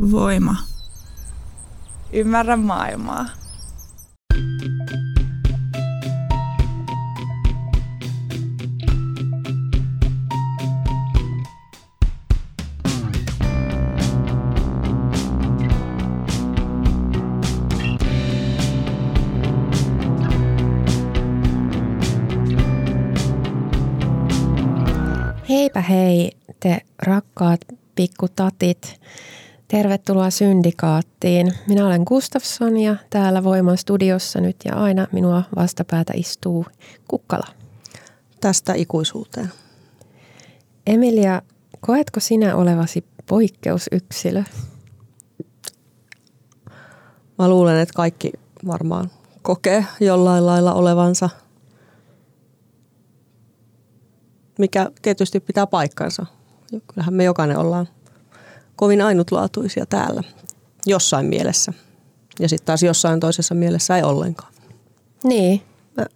Voima. Ymmärrä maailmaa. Heipä hei, te rakkaat pikkutatit. Tervetuloa Syndikaattiin. Minä olen Gustafsson ja täällä Voiman studiossa nyt ja aina minua vastapäätä istuu Kukkala. Tästä ikuisuuteen. Emilia, koetko sinä olevasi poikkeusyksilö? Mä luulen, että kaikki varmaan kokee jollain lailla olevansa, mikä tietysti pitää paikkansa. Kyllähän me jokainen ollaan kovin ainutlaatuisia täällä jossain mielessä. Ja sitten taas jossain toisessa mielessä ei ollenkaan. Niin,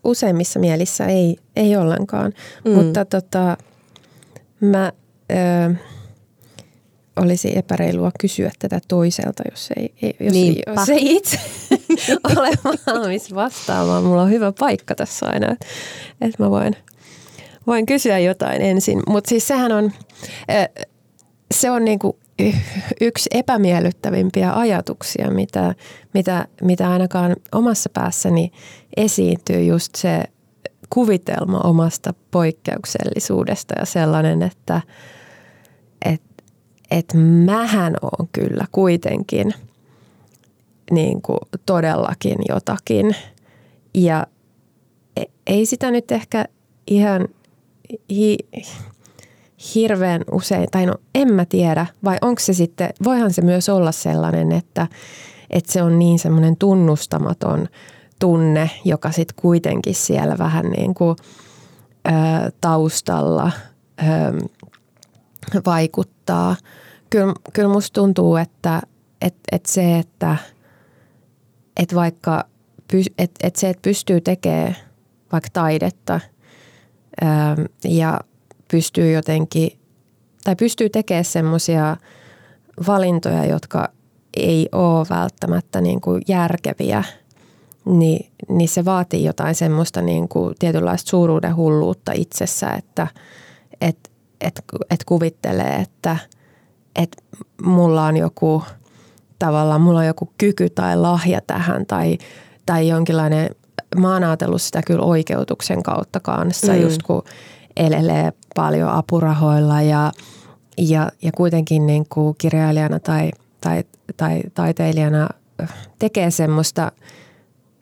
useimmissa mielissä ei, ei ollenkaan. Mm. Mutta tota, mä ö, olisi epäreilua kysyä tätä toiselta, jos ei, ei, jos, jos ei itse ole valmis vastaamaan. Mulla on hyvä paikka tässä aina, että et mä voin, voin kysyä jotain ensin. Mutta siis sehän on, se on niinku yksi epämiellyttävimpiä ajatuksia, mitä, mitä, mitä ainakaan omassa päässäni esiintyy, just se kuvitelma omasta poikkeuksellisuudesta ja sellainen, että et, et mähän on kyllä kuitenkin niin kuin todellakin jotakin. Ja e, ei sitä nyt ehkä ihan hi, hirveän usein, tai no en mä tiedä, vai onko se sitten, voihan se myös olla sellainen, että, että se on niin semmoinen tunnustamaton tunne, joka sitten kuitenkin siellä vähän niin kuin ö, taustalla ö, vaikuttaa. Kyllä, kyllä musta tuntuu, että et, et se, että et vaikka et, et se, että pystyy tekemään vaikka taidetta ö, ja pystyy jotenkin, tai pystyy tekemään semmoisia valintoja, jotka ei ole välttämättä niin kuin järkeviä, niin, niin se vaatii jotain semmoista niin kuin tietynlaista suuruuden hulluutta itsessä, että et, et, et kuvittelee, että et mulla on joku tavallaan, mulla on joku kyky tai lahja tähän tai, tai jonkinlainen, mä oon ajatellut sitä kyllä oikeutuksen kautta kanssa, mm. just kun elelee paljon apurahoilla ja, ja, ja kuitenkin niin kuin kirjailijana tai, tai, tai taiteilijana tekee semmoista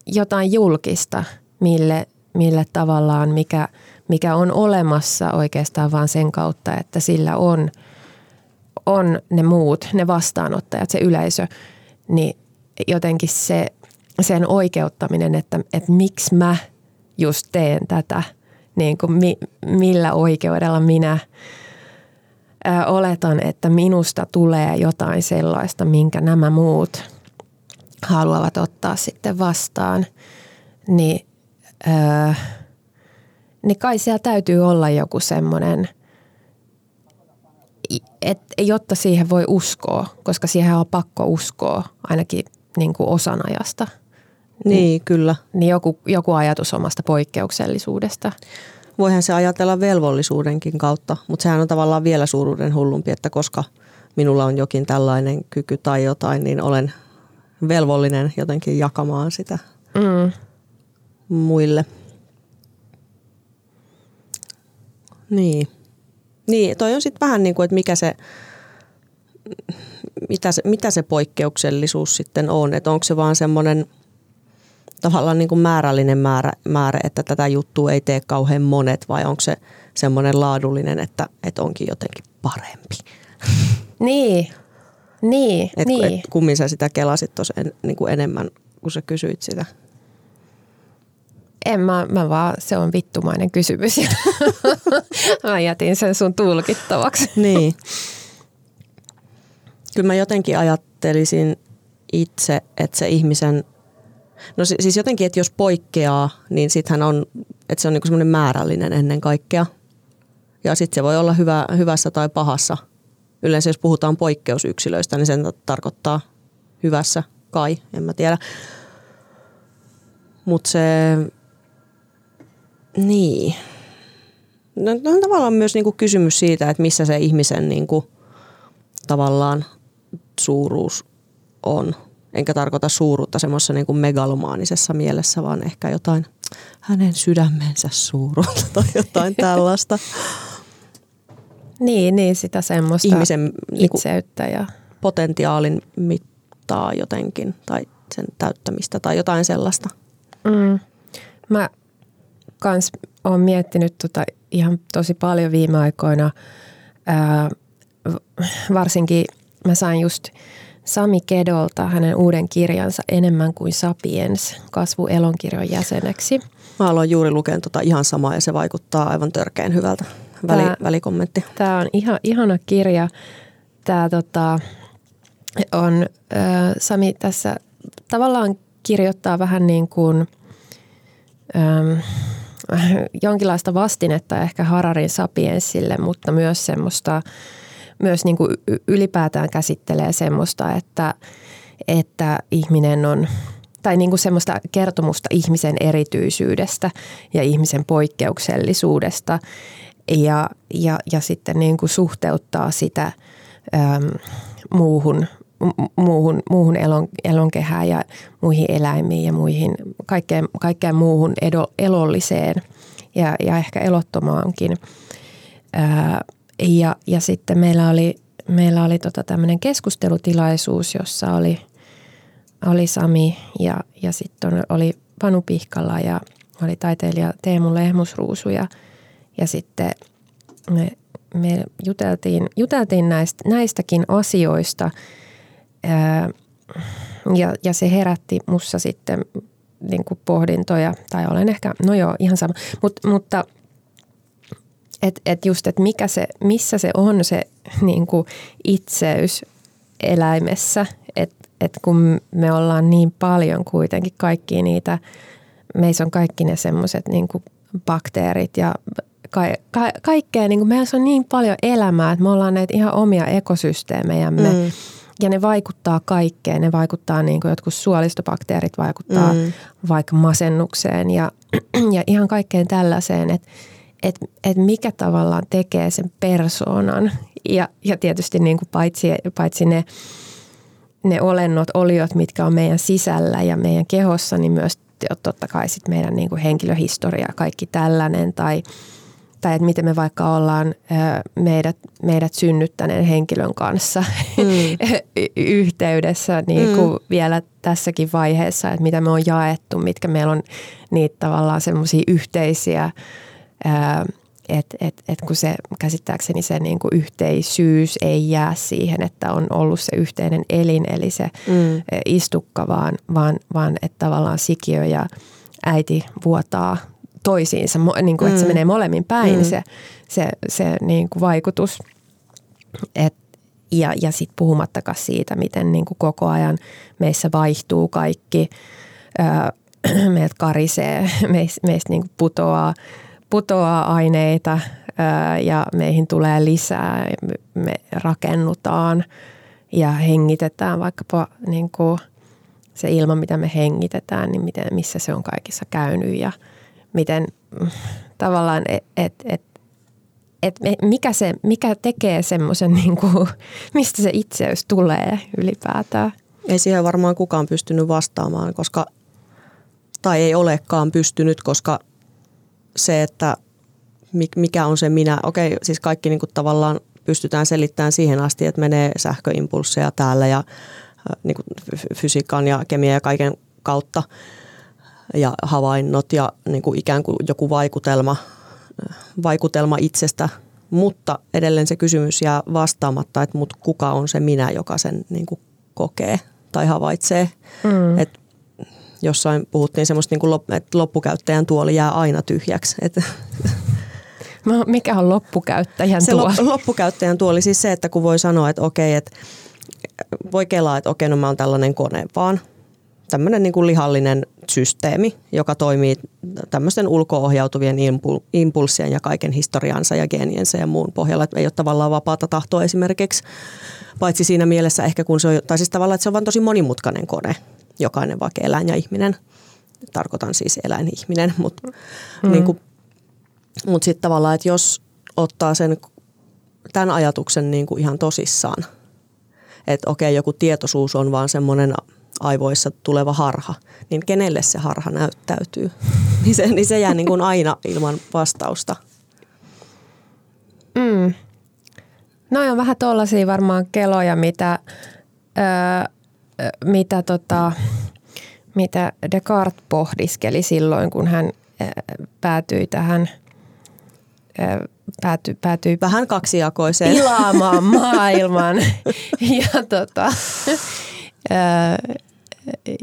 jotain julkista, mille, mille tavallaan mikä, mikä on olemassa oikeastaan vaan sen kautta, että sillä on, on ne muut, ne vastaanottajat, se yleisö, niin jotenkin se, sen oikeuttaminen, että, että miksi mä just teen tätä – niin kuin mi, millä oikeudella minä ää, oletan, että minusta tulee jotain sellaista, minkä nämä muut haluavat ottaa sitten vastaan, niin, ää, niin kai siellä täytyy olla joku semmoinen, jotta siihen voi uskoa, koska siihen on pakko uskoa ainakin niin kuin osan ajasta – niin, niin, kyllä. Niin joku, joku ajatus omasta poikkeuksellisuudesta. Voihan se ajatella velvollisuudenkin kautta, mutta sehän on tavallaan vielä suuruuden hullumpi, että koska minulla on jokin tällainen kyky tai jotain, niin olen velvollinen jotenkin jakamaan sitä mm. muille. Niin. Niin, toi on sitten vähän niin kuin, että mikä se, mitä se, mitä se poikkeuksellisuus sitten on. Että onko se vaan semmoinen – tavallaan niin kuin määrällinen määrä, määrä, että tätä juttua ei tee kauhean monet vai onko se semmoinen laadullinen, että, että onkin jotenkin parempi? Niin, niin, et, niin. Et kummin sä sitä kelasit tuossa en, niin kuin enemmän, kun sä kysyit sitä? En mä, mä vaan, se on vittumainen kysymys. mä jätin sen sun tulkittavaksi. niin. Kyllä mä jotenkin ajattelisin itse, että se ihmisen No siis jotenkin, että jos poikkeaa, niin sittenhän on, että se on niinku semmoinen määrällinen ennen kaikkea. Ja sitten se voi olla hyvä, hyvässä tai pahassa Yleensä jos puhutaan poikkeusyksilöistä, niin sen tarkoittaa hyvässä kai, en mä tiedä. Mutta se, niin. No, on tavallaan myös niinku kysymys siitä, että missä se ihmisen niinku, tavallaan suuruus on. Enkä tarkoita suuruutta semmoisessa niinku megalomaanisessa mielessä, vaan ehkä jotain hänen sydämensä suuruutta tai jotain tällaista. niin, niin, sitä semmoista Ihmisen niinku, itseyttä ja potentiaalin mittaa jotenkin tai sen täyttämistä tai jotain sellaista. Mm. Mä kans oon miettinyt tota ihan tosi paljon viime aikoina. Ää, varsinkin mä sain just Sami Kedolta hänen uuden kirjansa Enemmän kuin Sapiens kasvuelonkirjan jäseneksi. Mä aloin juuri lukea tota ihan samaa ja se vaikuttaa aivan törkeän hyvältä. Väli, Tää, välikommentti. Tämä on ihan, ihana kirja. Tämä tota, on, äh, Sami tässä tavallaan kirjoittaa vähän niin kuin ähm, jonkinlaista vastinetta ehkä Hararin sapiensille, mutta myös semmoista, myös niin kuin ylipäätään käsittelee semmoista, että, että ihminen on tai niin kuin semmoista kertomusta ihmisen erityisyydestä ja ihmisen poikkeuksellisuudesta ja, ja, ja sitten niin kuin suhteuttaa sitä äm, muuhun muuhun, muuhun elon, elonkehään ja muihin eläimiin ja muihin, kaikkeen, kaikkeen muuhun edo, elolliseen ja, ja ehkä elottomaankin. Ää, ja, ja sitten meillä oli, meillä oli tota tämmöinen keskustelutilaisuus, jossa oli, oli Sami ja, ja sitten oli Panu Pihkala ja oli taiteilija Teemu Lehmusruusu ja, ja sitten me, me juteltiin, juteltiin näistä, näistäkin asioista – ja, ja se herätti mussa sitten niin kuin pohdintoja, tai olen ehkä, no joo, ihan sama. Mut, mutta että et just, että mikä se, missä se on se niin kuin itseys eläimessä, että et kun me ollaan niin paljon kuitenkin kaikki niitä, meissä on kaikki ne semmoiset niin bakteerit ja ka, ka, kaikkea, niin kuin meissä on niin paljon elämää, että me ollaan näitä ihan omia ekosysteemejämme. Mm ja ne vaikuttaa kaikkeen. Ne vaikuttaa niin kuin jotkut suolistobakteerit vaikuttaa mm. vaikka masennukseen ja, ja ihan kaikkeen tällaiseen, että et, et mikä tavallaan tekee sen persoonan. Ja, ja tietysti niin kuin paitsi, paitsi ne, ne olennot, oliot, mitkä on meidän sisällä ja meidän kehossa, niin myös totta kai sit meidän niin kuin henkilöhistoria, kaikki tällainen tai – tai että miten me vaikka ollaan meidät, meidät synnyttäneen henkilön kanssa mm. yhteydessä niin kuin mm. vielä tässäkin vaiheessa, että mitä me on jaettu, mitkä meillä on niitä tavallaan semmoisia yhteisiä, että et, et kun se käsittääkseni se niin kuin yhteisyys ei jää siihen, että on ollut se yhteinen elin, eli se mm. istukka, vaan, vaan, vaan että tavallaan sikiö ja äiti vuotaa toisiinsa, niin kuin, että se mm. menee molemmin päin mm. se, se, se niin kuin vaikutus. Et, ja ja sitten puhumattakaan siitä, miten niin kuin koko ajan meissä vaihtuu kaikki, öö, meidät karisee, meistä, meistä niin kuin putoaa, putoaa aineita ja meihin tulee lisää, me rakennutaan ja hengitetään vaikkapa niin kuin se ilma, mitä me hengitetään, niin miten, missä se on kaikissa käynyt ja – miten tavallaan, että et, et, et mikä, se, mikä tekee semmoisen, niin kuin, mistä se itseys tulee ylipäätään. Ei siihen varmaan kukaan pystynyt vastaamaan, koska, tai ei olekaan pystynyt, koska se, että mikä on se minä, okei, siis kaikki niin kuin tavallaan pystytään selittämään siihen asti, että menee sähköimpulsseja täällä ja niin kuin fysiikan ja kemian ja kaiken kautta – ja havainnot ja niin kuin ikään kuin joku vaikutelma, vaikutelma itsestä, mutta edelleen se kysymys jää vastaamatta, että mut kuka on se minä, joka sen niin kuin kokee tai havaitsee. Mm. Et jossain puhuttiin semmoista, niin kuin, että loppukäyttäjän tuoli jää aina tyhjäksi. Et Mikä on loppukäyttäjän se tuoli? Se loppukäyttäjän tuoli siis se, että kun voi sanoa, että okei, että voi kelaa, että okei, no mä oon tällainen kone vaan – tämmöinen niin kuin lihallinen systeemi, joka toimii tämmöisten ulkoohjautuvien impulssien ja kaiken historiansa ja geeniensä ja muun pohjalla. Että ei ole tavallaan vapaata tahtoa esimerkiksi, paitsi siinä mielessä ehkä kun se on, tai siis tavallaan, että se on vain tosi monimutkainen kone, jokainen vaikka eläin ja ihminen. Tarkoitan siis eläin-ihminen, mutta mm. niin mut sitten tavallaan, että jos ottaa sen tämän ajatuksen niin kuin ihan tosissaan, että okei, joku tietoisuus on vaan semmoinen aivoissa tuleva harha, niin kenelle se harha näyttäytyy? niin, se, niin se jää niin kuin aina ilman vastausta. Mm. No on vähän tuollaisia varmaan keloja, mitä, öö, mitä, tota, mitä Descartes pohdiskeli silloin, kun hän päätyi tähän päätyi, päätyi vähän kaksijakoiseen pilaamaan maailman. ja, tota,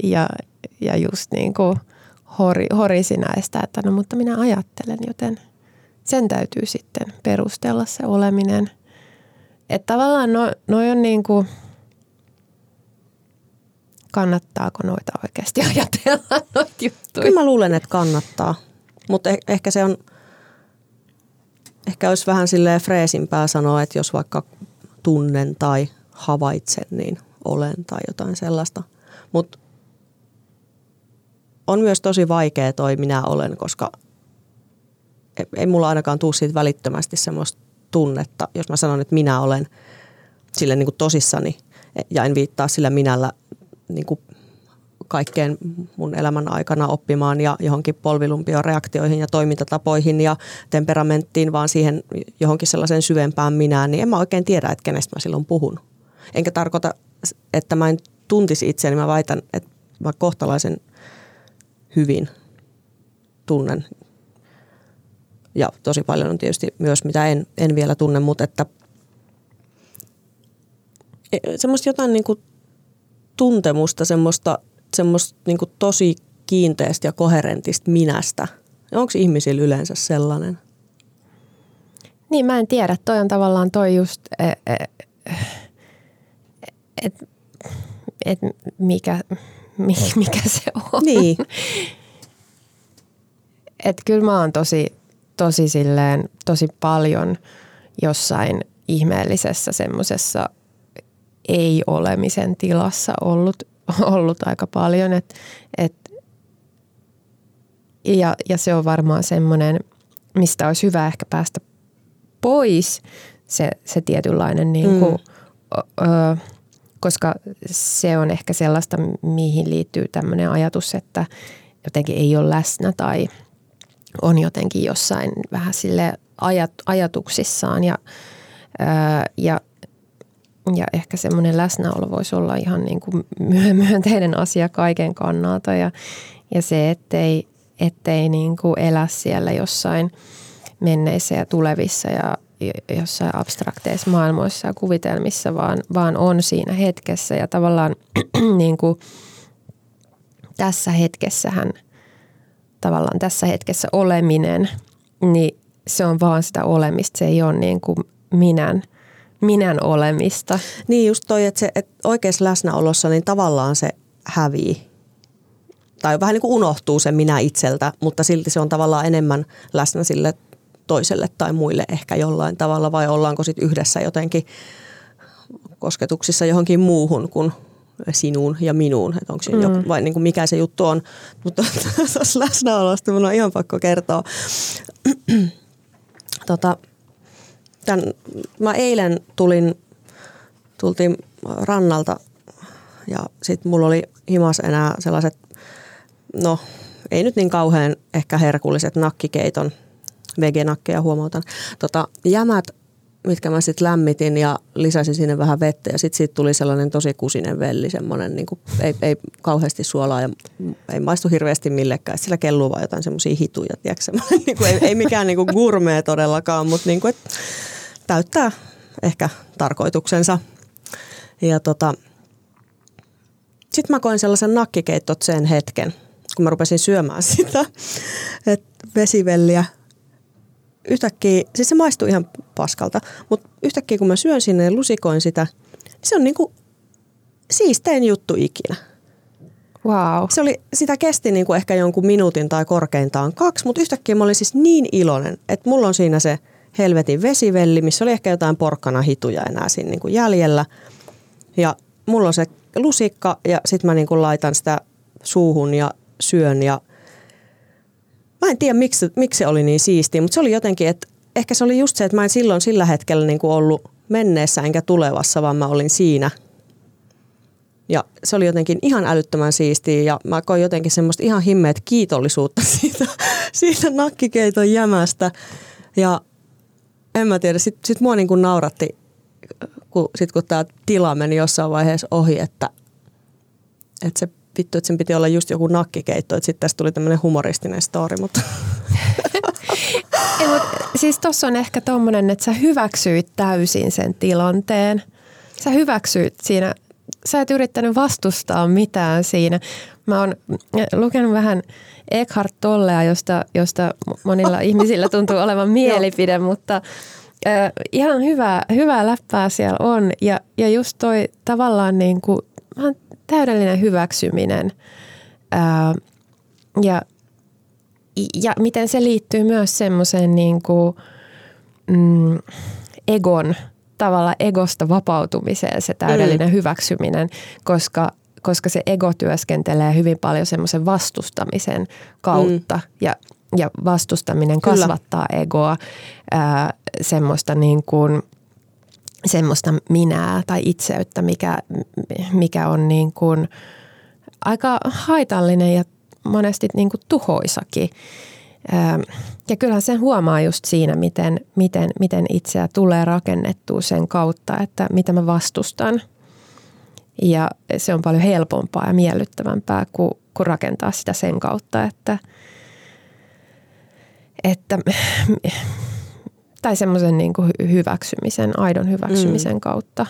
ja, ja just niin kuin hori, horisi näistä, että no mutta minä ajattelen, joten sen täytyy sitten perustella se oleminen. Että tavallaan no, noi on niin kuin, kannattaako noita oikeasti ajatella noita juttuja? Kyllä mä luulen, että kannattaa, mutta eh- ehkä se on, ehkä olisi vähän silleen freesimpää sanoa, että jos vaikka tunnen tai havaitsen, niin olen tai jotain sellaista. Mutta on myös tosi vaikea toi minä olen, koska ei mulla ainakaan tuu siitä välittömästi semmoista tunnetta, jos mä sanon, että minä olen sille niin kuin tosissani ja en viittaa sillä minällä niin kuin kaikkeen mun elämän aikana oppimaan ja johonkin polvilumpioreaktioihin ja toimintatapoihin ja temperamenttiin, vaan siihen johonkin sellaisen syvempään minään, niin en mä oikein tiedä, että kenestä mä silloin puhun. Enkä tarkoita, että mä en tuntisi itseäni, mä väitän, että mä kohtalaisen hyvin tunnen. Ja tosi paljon on tietysti myös, mitä en, en vielä tunne, mutta että e, semmoista jotain niin kuin tuntemusta, semmoista, semmoista niin kuin tosi kiinteästä ja koherentista minästä. Onko ihmisillä yleensä sellainen? Niin, mä en tiedä. Toi on tavallaan toi just, e, e, että et mikä, mikä se on. Niin. Että kyllä mä oon tosi, tosi silleen, tosi paljon jossain ihmeellisessä semmoisessa ei-olemisen tilassa ollut, ollut aika paljon. Et, et, ja, ja se on varmaan semmoinen, mistä olisi hyvä ehkä päästä pois se, se tietynlainen niin kuin, mm. ö, koska se on ehkä sellaista, mihin liittyy tämmöinen ajatus, että jotenkin ei ole läsnä tai on jotenkin jossain vähän sille ajat, ajatuksissaan ja, ää, ja ja ehkä semmoinen läsnäolo voisi olla ihan niin kuin myönteinen asia kaiken kannalta. Ja, ja se, ettei, ettei niin kuin elä siellä jossain menneissä ja tulevissa ja jossain abstrakteissa maailmoissa ja kuvitelmissa, vaan, vaan on siinä hetkessä. Ja tavallaan niin kuin tässä hetkessähän, tavallaan tässä hetkessä oleminen, niin se on vaan sitä olemista, se ei ole niin kuin minän, minän olemista. Niin just toi, että, se, että oikeassa läsnäolossa niin tavallaan se hävii tai vähän niin kuin unohtuu se minä itseltä, mutta silti se on tavallaan enemmän läsnä sille toiselle tai muille ehkä jollain tavalla vai ollaanko sitten yhdessä jotenkin kosketuksissa johonkin muuhun kuin sinuun ja minuun, että onko mm. joku, vai niin kuin mikä se juttu on. Mutta tuossa läsnäolosta minun on ihan pakko kertoa. tota, tämän, mä eilen tulin, tultiin rannalta ja sitten mulla oli himas enää sellaiset, no ei nyt niin kauhean ehkä herkulliset nakkikeiton – vegenakkeja huomautan, tota, jämät, mitkä mä sitten lämmitin ja lisäsin sinne vähän vettä ja sitten siitä tuli sellainen tosi kusinen velli, semmoinen niin kuin, ei, ei kauheasti suolaa ja ei maistu hirveästi millekään. Sillä kelluu vaan jotain semmoisia hituja, tiedätkö, niin kuin, ei, ei mikään niin kuin gourmet todellakaan, mutta niin kuin, että täyttää ehkä tarkoituksensa. Ja tota, sitten mä koin sellaisen nakkikeittot sen hetken, kun mä rupesin syömään sitä, että vesivelliä yhtäkkiä, siis se maistuu ihan paskalta, mutta yhtäkkiä kun mä syön sinne ja lusikoin sitä, niin se on niinku siistein juttu ikinä. Wow. Se oli, sitä kesti niin kuin ehkä jonkun minuutin tai korkeintaan kaksi, mutta yhtäkkiä mä olin siis niin iloinen, että mulla on siinä se helvetin vesivelli, missä oli ehkä jotain porkkana hituja enää siinä niin kuin jäljellä. Ja mulla on se lusikka ja sitten mä niin kuin laitan sitä suuhun ja syön ja mä en tiedä miksi, miksi se oli niin siistiä, mutta se oli jotenkin, että ehkä se oli just se, että mä en silloin sillä hetkellä niin kuin ollut menneessä enkä tulevassa, vaan mä olin siinä. Ja se oli jotenkin ihan älyttömän siistiä ja mä koin jotenkin semmoista ihan himmeet kiitollisuutta siitä, siitä nakkikeiton jämästä. Ja en mä tiedä, sit, sit mua niin kuin nauratti, kun, sit kun tämä tila meni jossain vaiheessa ohi, että, että se vittu, että sen piti olla just joku nakkikeitto, että sitten tästä tuli tämmöinen humoristinen story, mutta... Ei, mutta siis tuossa on ehkä tommonen, että sä hyväksyit täysin sen tilanteen. Sä hyväksyit siinä, sä et yrittänyt vastustaa mitään siinä. Mä oon lukenut vähän Eckhart Tollea, josta, josta monilla ihmisillä tuntuu olevan mielipide, mutta äh, ihan hyvää, hyvää läppää siellä on. Ja, ja just toi tavallaan niin kuin, täydellinen hyväksyminen ää, ja, ja miten se liittyy myös semmoiseen niin kuin, mm, egon, tavalla egosta vapautumiseen se täydellinen mm. hyväksyminen, koska, koska se ego työskentelee hyvin paljon semmoisen vastustamisen kautta mm. ja, ja vastustaminen Kyllä. kasvattaa egoa, ää, semmoista niin kuin – semmoista minää tai itseyttä, mikä, mikä on niin kuin aika haitallinen ja monesti niin kuin tuhoisakin. Ja kyllähän sen huomaa just siinä, miten, miten, miten itseä tulee rakennettua sen kautta, että mitä mä vastustan. Ja se on paljon helpompaa ja miellyttävämpää kuin, kuin rakentaa sitä sen kautta, että, että tai semmoisen niin hyväksymisen, aidon hyväksymisen mm. kautta.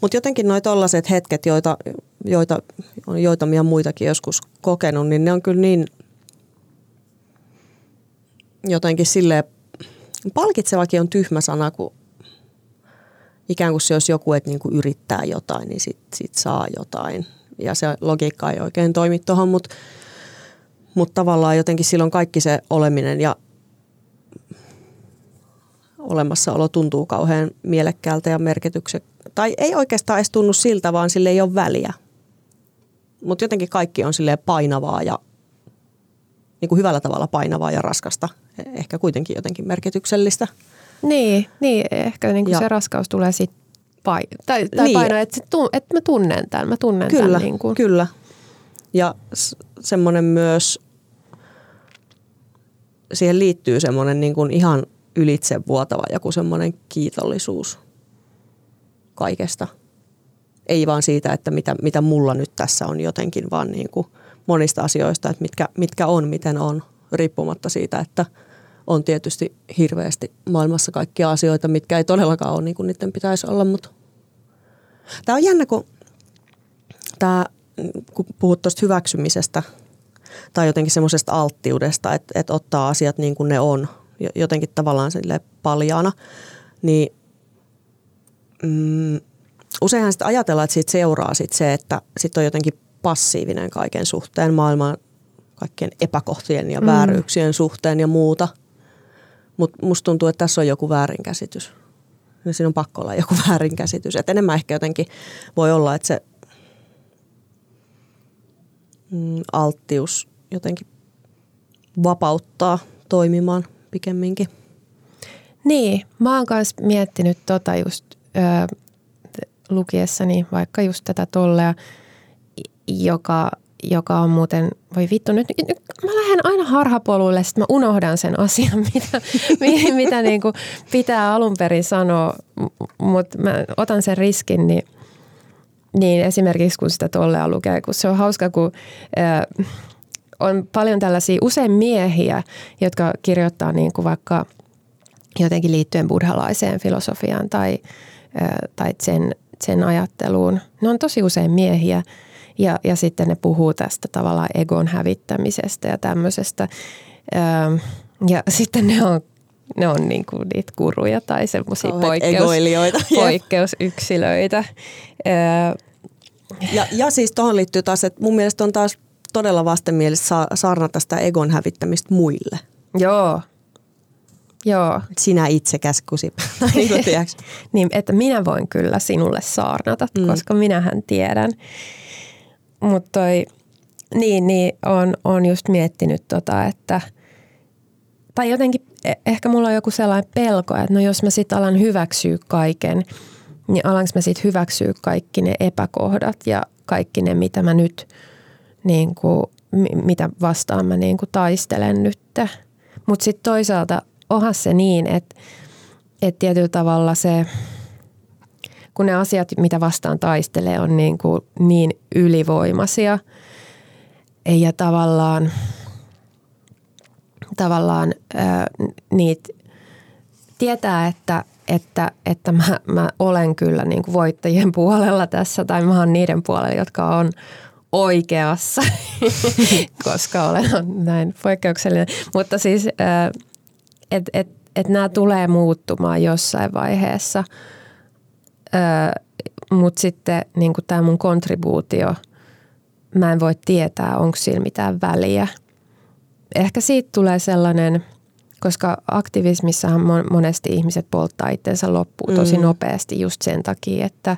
Mutta jotenkin noin tollaiset hetket, joita, joita on joitamia muitakin joskus kokenut, niin ne on kyllä niin jotenkin sille palkitsevakin on tyhmä sana, kun ikään kuin se olisi joku, että niin kuin yrittää jotain, niin sit, sit saa jotain. Ja se logiikka ei oikein toimi tuohon, mutta mut tavallaan jotenkin silloin kaikki se oleminen ja olemassaolo tuntuu kauhean mielekkäältä ja merkitykset. Tai ei oikeastaan edes tunnu siltä, vaan sille ei ole väliä. Mutta jotenkin kaikki on sille painavaa ja niin kuin hyvällä tavalla painavaa ja raskasta. Ehkä kuitenkin jotenkin merkityksellistä. Niin, niin ehkä niin kuin ja, se raskaus tulee sitten paino, tai, tai niin. paino, että, että mä tunnen tämän, mä tunnen kyllä, tämän. Niin kuin. Kyllä, ja semmoinen myös, siihen liittyy semmoinen niin kuin ihan ylitse vuotava joku semmoinen kiitollisuus kaikesta. Ei vaan siitä, että mitä, mitä mulla nyt tässä on jotenkin, vaan niin kuin monista asioista, että mitkä, mitkä on, miten on, riippumatta siitä, että on tietysti hirveästi maailmassa kaikkia asioita, mitkä ei todellakaan ole niin kuin niiden pitäisi olla. Mutta tämä on jännä, kun, tämä, kun puhut tuosta hyväksymisestä tai jotenkin semmoisesta alttiudesta, että, että ottaa asiat niin kuin ne on – jotenkin tavallaan sille paljaana, niin mm, useinhan sitten ajatellaan, että siitä seuraa sit se, että sitten on jotenkin passiivinen kaiken suhteen, maailman kaikkien epäkohtien ja mm. vääryyksien suhteen ja muuta. Mutta musta tuntuu, että tässä on joku väärinkäsitys. Ja siinä on pakko olla joku väärinkäsitys. Et enemmän ehkä jotenkin voi olla, että se mm, alttius jotenkin vapauttaa toimimaan – pikemminkin. Niin, mä oon myös miettinyt tota just ö, lukiessani vaikka just tätä tollea, joka, joka on muuten, voi vittu nyt, nyt mä lähden aina harhapoluille, sitten mä unohdan sen asian, mitä, mitä niin kuin pitää alun perin sanoa, mutta mä otan sen riskin, niin, niin esimerkiksi kun sitä tollea lukee, kun se on hauska, kun ö, on paljon tällaisia usein miehiä, jotka kirjoittaa niin kuin vaikka jotenkin liittyen buddhalaiseen filosofiaan tai, tai sen, sen ajatteluun. Ne on tosi usein miehiä ja, ja sitten ne puhuu tästä tavallaan egon hävittämisestä ja tämmöisestä. Ja sitten ne on ne on niin kuin niitä kuruja tai semmoisia poikkeus, poikkeusyksilöitä. Ja, ja siis tuohon liittyy taas, että mun mielestä on taas todella vastenmielistä sa- saarnata sitä egon hävittämistä muille. Joo. Joo. Sinä itse käskusi. niin, tiedätkö? niin, että minä voin kyllä sinulle saarnata, mm. koska minähän tiedän. Mutta toi, niin, niin on, on just miettinyt tota, että tai jotenkin e- ehkä mulla on joku sellainen pelko, että no jos mä sitten alan hyväksyä kaiken, niin alanko mä sitten hyväksyä kaikki ne epäkohdat ja kaikki ne, mitä mä nyt, niin kuin, mitä vastaan mä niin kuin taistelen nyt. Mutta sitten toisaalta onhan se niin, että, että tietyllä tavalla se, kun ne asiat, mitä vastaan taistelee, on niin, kuin niin ylivoimaisia ja tavallaan, tavallaan ää, niitä tietää, että, että, että mä, mä olen kyllä niin kuin voittajien puolella tässä tai mä oon niiden puolella, jotka on oikeassa, koska olen näin poikkeuksellinen. Mutta siis, että et, et nämä tulee muuttumaan jossain vaiheessa, mutta sitten niin tämä mun kontribuutio, mä en voi tietää, onko sillä mitään väliä. Ehkä siitä tulee sellainen, koska aktivismissahan monesti ihmiset polttaa itsensä loppuun tosi mm. nopeasti just sen takia, että,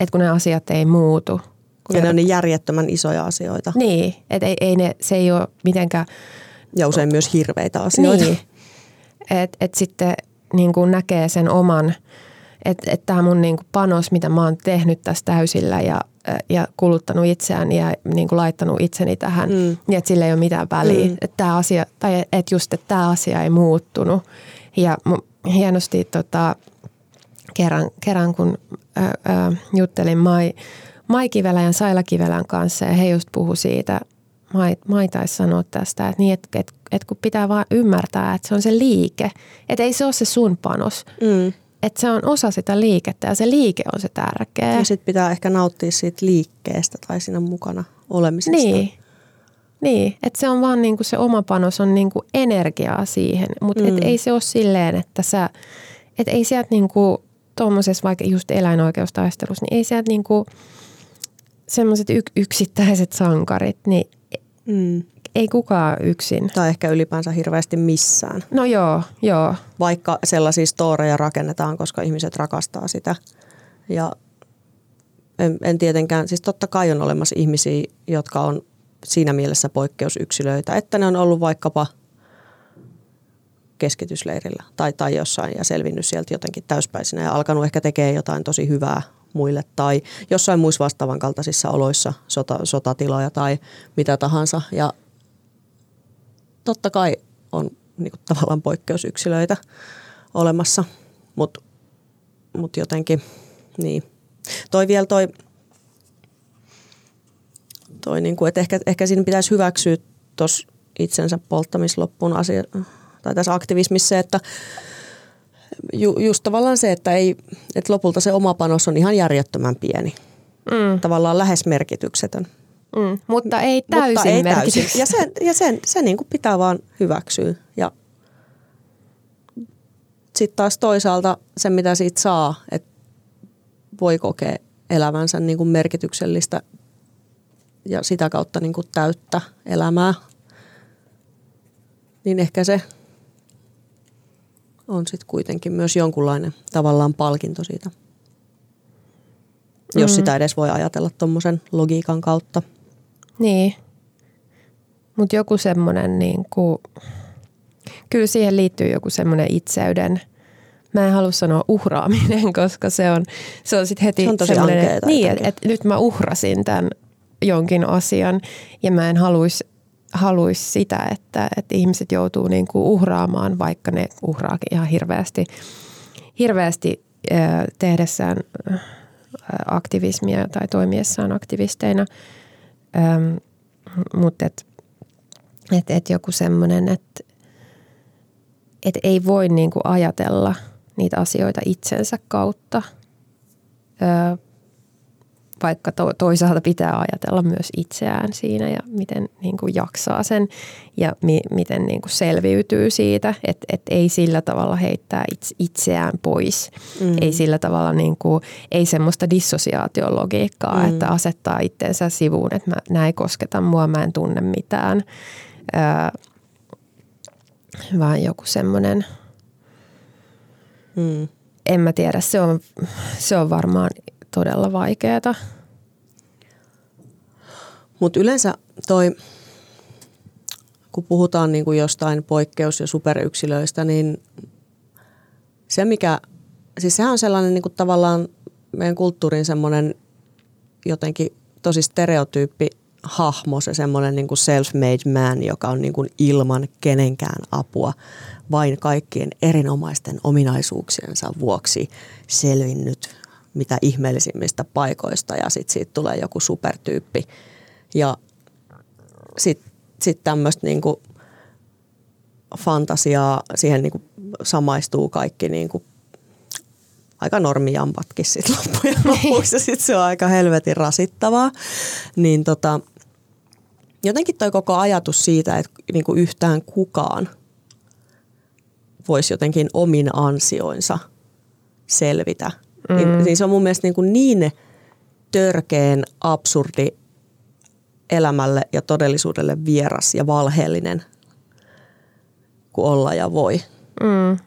että kun ne asiat ei muutu – kun ja ne on niin järjettömän isoja asioita. Niin, että ei, ei ne, se ei ole mitenkään... Ja usein myös hirveitä asioita. Niin, että et sitten niin kuin näkee sen oman, että et tämä mun niin kuin panos, mitä mä oon tehnyt tässä täysillä ja, ja kuluttanut itseään ja niin kuin laittanut itseni tähän, mm. niin että sillä ei ole mitään väliä. Mm. Että tämä asia, tai että just, että tämä asia ei muuttunut. Ja hienosti tota, kerran, kerran kun ä, ä, juttelin Mai, Mai Kivelän ja Saila Kivelän kanssa ja he just puhu siitä, Mai, Mai taisi sanoa tästä, että, niin, että, että, että kun pitää vaan ymmärtää, että se on se liike, että ei se ole se sun panos. Mm. Että se on osa sitä liikettä ja se liike on se tärkeä. Ja sitten pitää ehkä nauttia siitä liikkeestä tai siinä mukana olemisesta. Niin, niin että se on vaan niinku se oma panos on niinku energiaa siihen, mutta mm. ei se ole silleen, että sä, et ei sieltä niinku tuommoisessa vaikka just eläinoikeustaistelussa, niin ei sieltä niinku – semmoiset yk- yksittäiset sankarit, niin mm. Ei kukaan yksin. Tai ehkä ylipäänsä hirveästi missään. No joo, joo. Vaikka sellaisia storeja rakennetaan, koska ihmiset rakastaa sitä. Ja en, en tietenkään, siis totta kai on olemassa ihmisiä, jotka on siinä mielessä poikkeusyksilöitä, että ne on ollut vaikkapa keskitysleirillä tai, tai jossain ja selvinnyt sieltä jotenkin täyspäisinä ja alkanut ehkä tekemään jotain tosi hyvää muille tai jossain muissa vastaavan kaltaisissa oloissa, sota, sotatiloja tai mitä tahansa. Ja totta kai on niin kuin, tavallaan poikkeusyksilöitä olemassa, mutta mut jotenkin niin. Toi vielä toi, toi niin kuin, että ehkä, ehkä siinä pitäisi hyväksyä tuossa itsensä polttamisloppuun asia, tai tässä aktivismissa, että ju, just tavallaan se, että, ei, että lopulta se oma panos on ihan järjettömän pieni. Mm. Tavallaan lähes merkityksetön. Mm. Mutta ei täysin Mutta ei täysin. Ja se, ja sen, se niin kuin pitää vaan hyväksyä. Ja sitten taas toisaalta se, mitä siitä saa, että voi kokea elämänsä niin kuin merkityksellistä ja sitä kautta niin kuin täyttä elämää, niin ehkä se on sitten kuitenkin myös jonkunlainen tavallaan palkinto siitä. Mm. Jos sitä edes voi ajatella tuommoisen logiikan kautta. Niin. Mutta joku semmoinen, niin kuin, kyllä siihen liittyy joku semmoinen itseyden, mä en halua sanoa uhraaminen, koska se on, se on sitten heti se on tosi semmoinen, niin, että et nyt mä uhrasin tämän jonkin asian ja mä en haluaisi haluaisi sitä, että, että ihmiset joutuu niin kuin uhraamaan, vaikka ne uhraakin ihan hirveästi, hirveästi tehdessään aktivismia tai toimiessaan aktivisteina. Ähm, mutta et, et, et joku semmoinen, että et ei voi niin kuin ajatella niitä asioita itsensä kautta. Ö, vaikka to, toisaalta pitää ajatella myös itseään siinä ja miten niin kuin jaksaa sen ja mi, miten niin kuin selviytyy siitä, että et ei sillä tavalla heittää itse, itseään pois. Mm. Ei sillä tavalla, niin kuin, ei semmoista dissosiaatiologiikkaa, mm. että asettaa itsensä sivuun, että mä, näin kosketa mua, mä en tunne mitään. Öö, vaan joku semmoinen, mm. en mä tiedä, se on, se on varmaan todella vaikeaa. Mutta yleensä toi, kun puhutaan niin kuin jostain poikkeus- ja superyksilöistä, niin se mikä, siis sehän on sellainen niin kuin tavallaan meidän kulttuurin semmoinen jotenkin tosi stereotyyppi hahmo, se semmoinen niin kuin self-made man, joka on niin kuin ilman kenenkään apua vain kaikkien erinomaisten ominaisuuksiensa vuoksi selvinnyt mitä ihmeellisimmistä paikoista ja sitten siitä tulee joku supertyyppi. Ja sitten sit tämmöistä niinku fantasiaa, siihen niinku samaistuu kaikki niinku aika normijampatkin sitten loppujen niin. lopuksi ja sitten se on aika helvetin rasittavaa. Niin tota, jotenkin toi koko ajatus siitä, että niinku yhtään kukaan voisi jotenkin omin ansioinsa selvitä – mm. Niin, se on mun mielestä niin, kuin niin törkeen absurdi elämälle ja todellisuudelle vieras ja valheellinen kuin olla ja voi. Mm.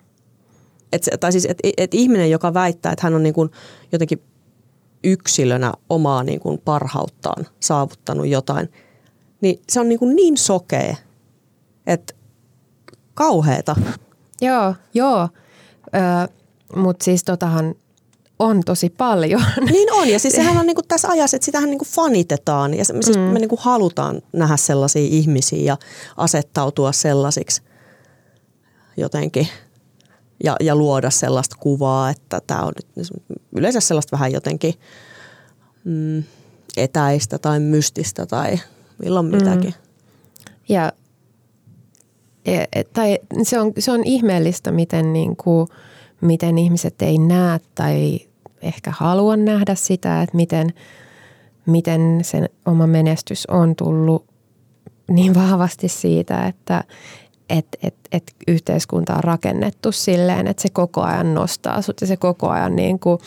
Et, tai siis, että et ihminen, joka väittää, että hän on niin kuin jotenkin yksilönä omaa niin kuin parhauttaan saavuttanut jotain, niin se on niin, kuin niin sokea, että kauheeta. Joo, joo. Mutta siis totahan on tosi paljon. Niin on, ja siis sehän on niinku tässä ajassa, että sitähän niinku fanitetaan ja siis mm. me niinku halutaan nähdä sellaisia ihmisiä ja asettautua sellaisiksi jotenkin ja, ja luoda sellaista kuvaa, että tämä on nyt yleensä sellaista vähän jotenkin mm, etäistä tai mystistä tai milloin mm. mitäkin. Ja e, e, tai se on, se on ihmeellistä, miten, niin kuin, miten ihmiset ei näe tai ehkä halua nähdä sitä, että miten, miten sen oma menestys on tullut niin vahvasti siitä, että et, et, et yhteiskunta on rakennettu silleen, että se koko ajan nostaa sut ja se koko ajan niin kuin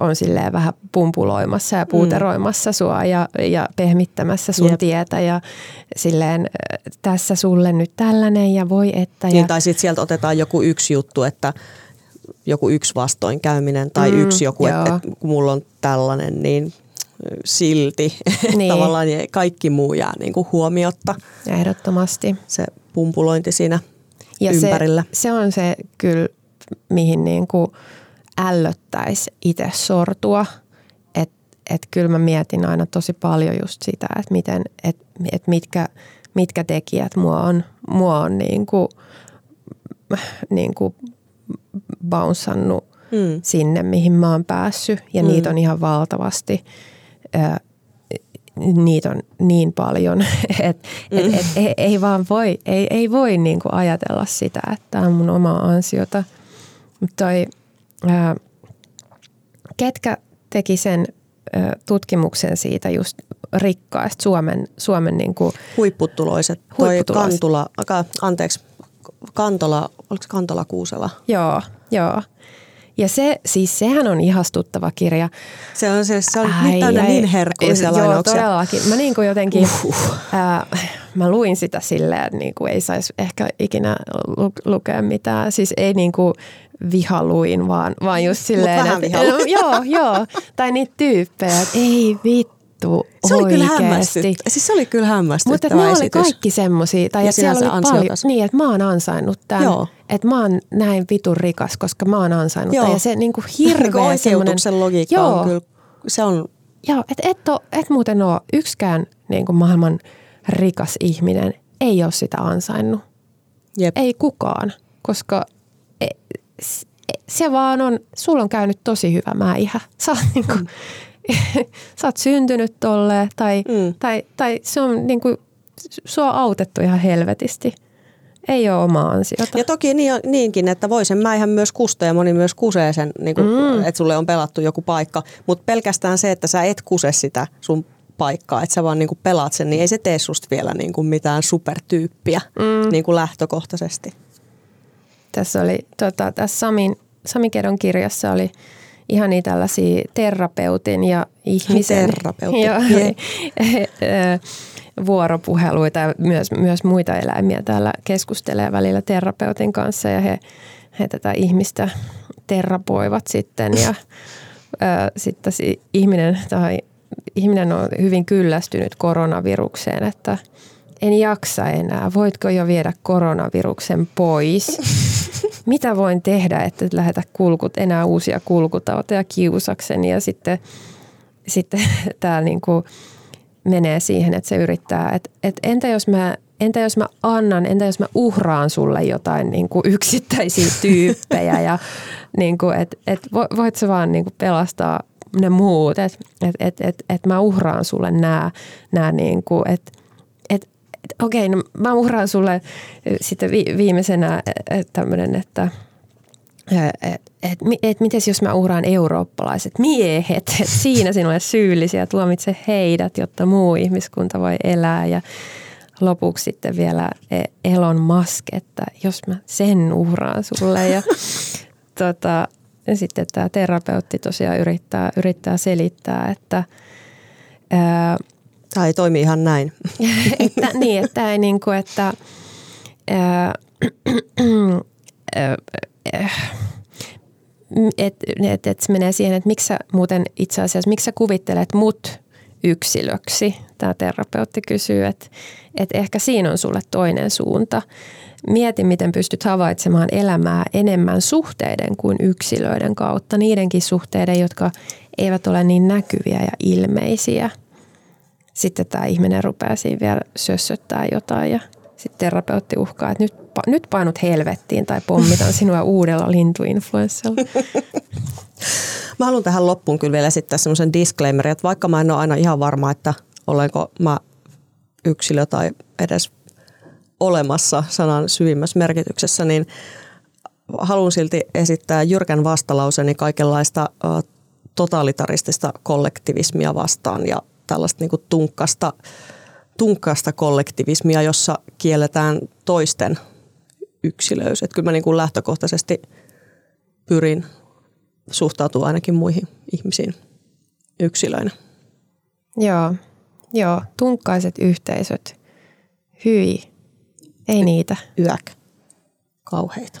on silleen vähän pumpuloimassa ja puuteroimassa mm. sua ja, ja pehmittämässä sun Jep. tietä ja silleen tässä sulle nyt tällainen ja voi että. Ja... Niin, tai sitten sieltä otetaan joku yksi juttu, että joku yksi vastoinkäyminen tai mm, yksi joku, että et, kun mulla on tällainen, niin silti niin. tavallaan kaikki muu jää niin kuin huomiotta. Ehdottomasti. Se pumpulointi siinä ja ympärillä. Se, se on se kyllä, mihin niin kuin ällöttäisi itse sortua. Että et kyllä mä mietin aina tosi paljon just sitä, että miten, et, et mitkä, mitkä tekijät mua on, mua on niin kuin, niin kuin bounsannut mm. sinne, mihin mä oon päässyt. Ja mm. niitä on ihan valtavasti. Ö, niitä on niin paljon, että mm. et, et, ei, vaan voi, ei, ei voi niinku ajatella sitä, että tämä on mun oma ansiota. Mutta toi, ää, ketkä teki sen ää, tutkimuksen siitä just rikkaista Suomen, Suomen niinku, huipputuloiset. huipputuloiset. Toi Kantula, anteeksi, Kantola, oliko se Kantola Kuusela? Joo, joo. Ja se, siis sehän on ihastuttava kirja. Se on, se, se on ai, ai, niin herkullisia Joo, lainauksia. todellakin. Mä niin kuin jotenkin, uh. ää, mä luin sitä silleen, että niin kuin ei saisi ehkä ikinä lu- lukea mitään. Siis ei niin kuin vihaluin, vaan, vaan just silleen, että, joo, joo. Tai niitä tyyppejä, että ei vittu vittu se oli kyllä hämmästyt, siis se oli kyllä hämmästyttävä Mutta ne oli kaikki semmoisia, tai ja siellä oli paljon, niin, että mä oon ansainnut tämän. Joo. Että mä oon näin vitun rikas, koska mä oon ansainnut Joo. tämän. Ja se niinku hirveä Oikeutuksen logiikka Joo. on kyllä, se on... Joo, että et, et muuten ole yksikään niinku maailman rikas ihminen ei ole sitä ansainnut. Jep. Ei kukaan, koska e, se vaan on, sulla on käynyt tosi hyvä mäihä. Sä oot niinku, mm sä oot syntynyt tolleen tai, mm. tai, tai se on niin kuin, sua on autettu ihan helvetisti. ei ole omaa ansiota. Ja toki niin, niinkin, että voi sen mäihän myös kusta ja moni myös kusee sen, niin kuin, mm. että sulle on pelattu joku paikka. Mutta pelkästään se, että sä et kuse sitä sun paikkaa, että sä vaan niin kuin pelaat sen, niin ei se tee susta vielä niin kuin mitään supertyyppiä mm. niin kuin lähtökohtaisesti. Tässä oli, tota, tässä Samin, Sami Kedon kirjassa oli ihan niin tällaisia terapeutin ja ihmisen Terapeutin. ja, vuoropuheluita ja myös, myös muita eläimiä täällä keskustelee välillä terapeutin kanssa ja he, he tätä ihmistä terapoivat sitten ja sitten ihminen, tai ihminen on hyvin kyllästynyt koronavirukseen, että en jaksa enää. Voitko jo viedä koronaviruksen pois? Mitä voin tehdä, että et lähetä kulkut, enää uusia kulkutauteja kiusakseni ja sitten, sitten tämä niinku, menee siihen, että se yrittää, että, että entä jos mä entä jos mä annan, entä jos mä uhraan sulle jotain niin kuin yksittäisiä tyyppejä ja niin kuin, et, et voit sä vaan niin kuin pelastaa ne muut, että et, et, et, et mä uhraan sulle nämä, nämä niin kuin, että et, et, okei, no mä uhraan sulle sitten vi, viimeisenä tämmöinen, että – että et, et, miten jos mä uhraan eurooppalaiset miehet, että siinä sinulle syyllisiä, tuomitse heidät, jotta muu ihmiskunta voi elää. Ja lopuksi sitten vielä e, Elon Musk, että jos mä sen uhraan sulle. Ja tota, ja sitten tämä terapeutti tosiaan yrittää, yrittää selittää, että ää, Tämä ei toimi ihan näin. että, niin, että ei niin kuin, että ää, että et, et se menee siihen, että miksi sä muuten itse asiassa, miksi sä kuvittelet mut yksilöksi? Tämä terapeutti kysyy, että et ehkä siinä on sulle toinen suunta. Mieti, miten pystyt havaitsemaan elämää enemmän suhteiden kuin yksilöiden kautta. Niidenkin suhteiden, jotka eivät ole niin näkyviä ja ilmeisiä. Sitten tämä ihminen rupeaa siinä vielä sössöttää jotain ja sitten terapeutti uhkaa, että nyt, nyt painut helvettiin tai pommitan sinua uudella lintuinfluenssalla. Mä haluan tähän loppuun kyllä vielä esittää semmoisen disclaimerin, että vaikka mä en ole aina ihan varma, että olenko mä yksilö tai edes olemassa sanan syvimmässä merkityksessä, niin haluan silti esittää jyrkän vastalauseni kaikenlaista totalitaristista kollektivismia vastaan ja tällaista niin kuin tunkkasta tunkkaasta kollektivismia, jossa kielletään toisten yksilöys. Että kyllä mä niin kuin lähtökohtaisesti pyrin suhtautumaan ainakin muihin ihmisiin yksilöinä. Joo, joo. Tunkkaiset yhteisöt. Hyi. Ei y- niitä. Yäk. Kauheita.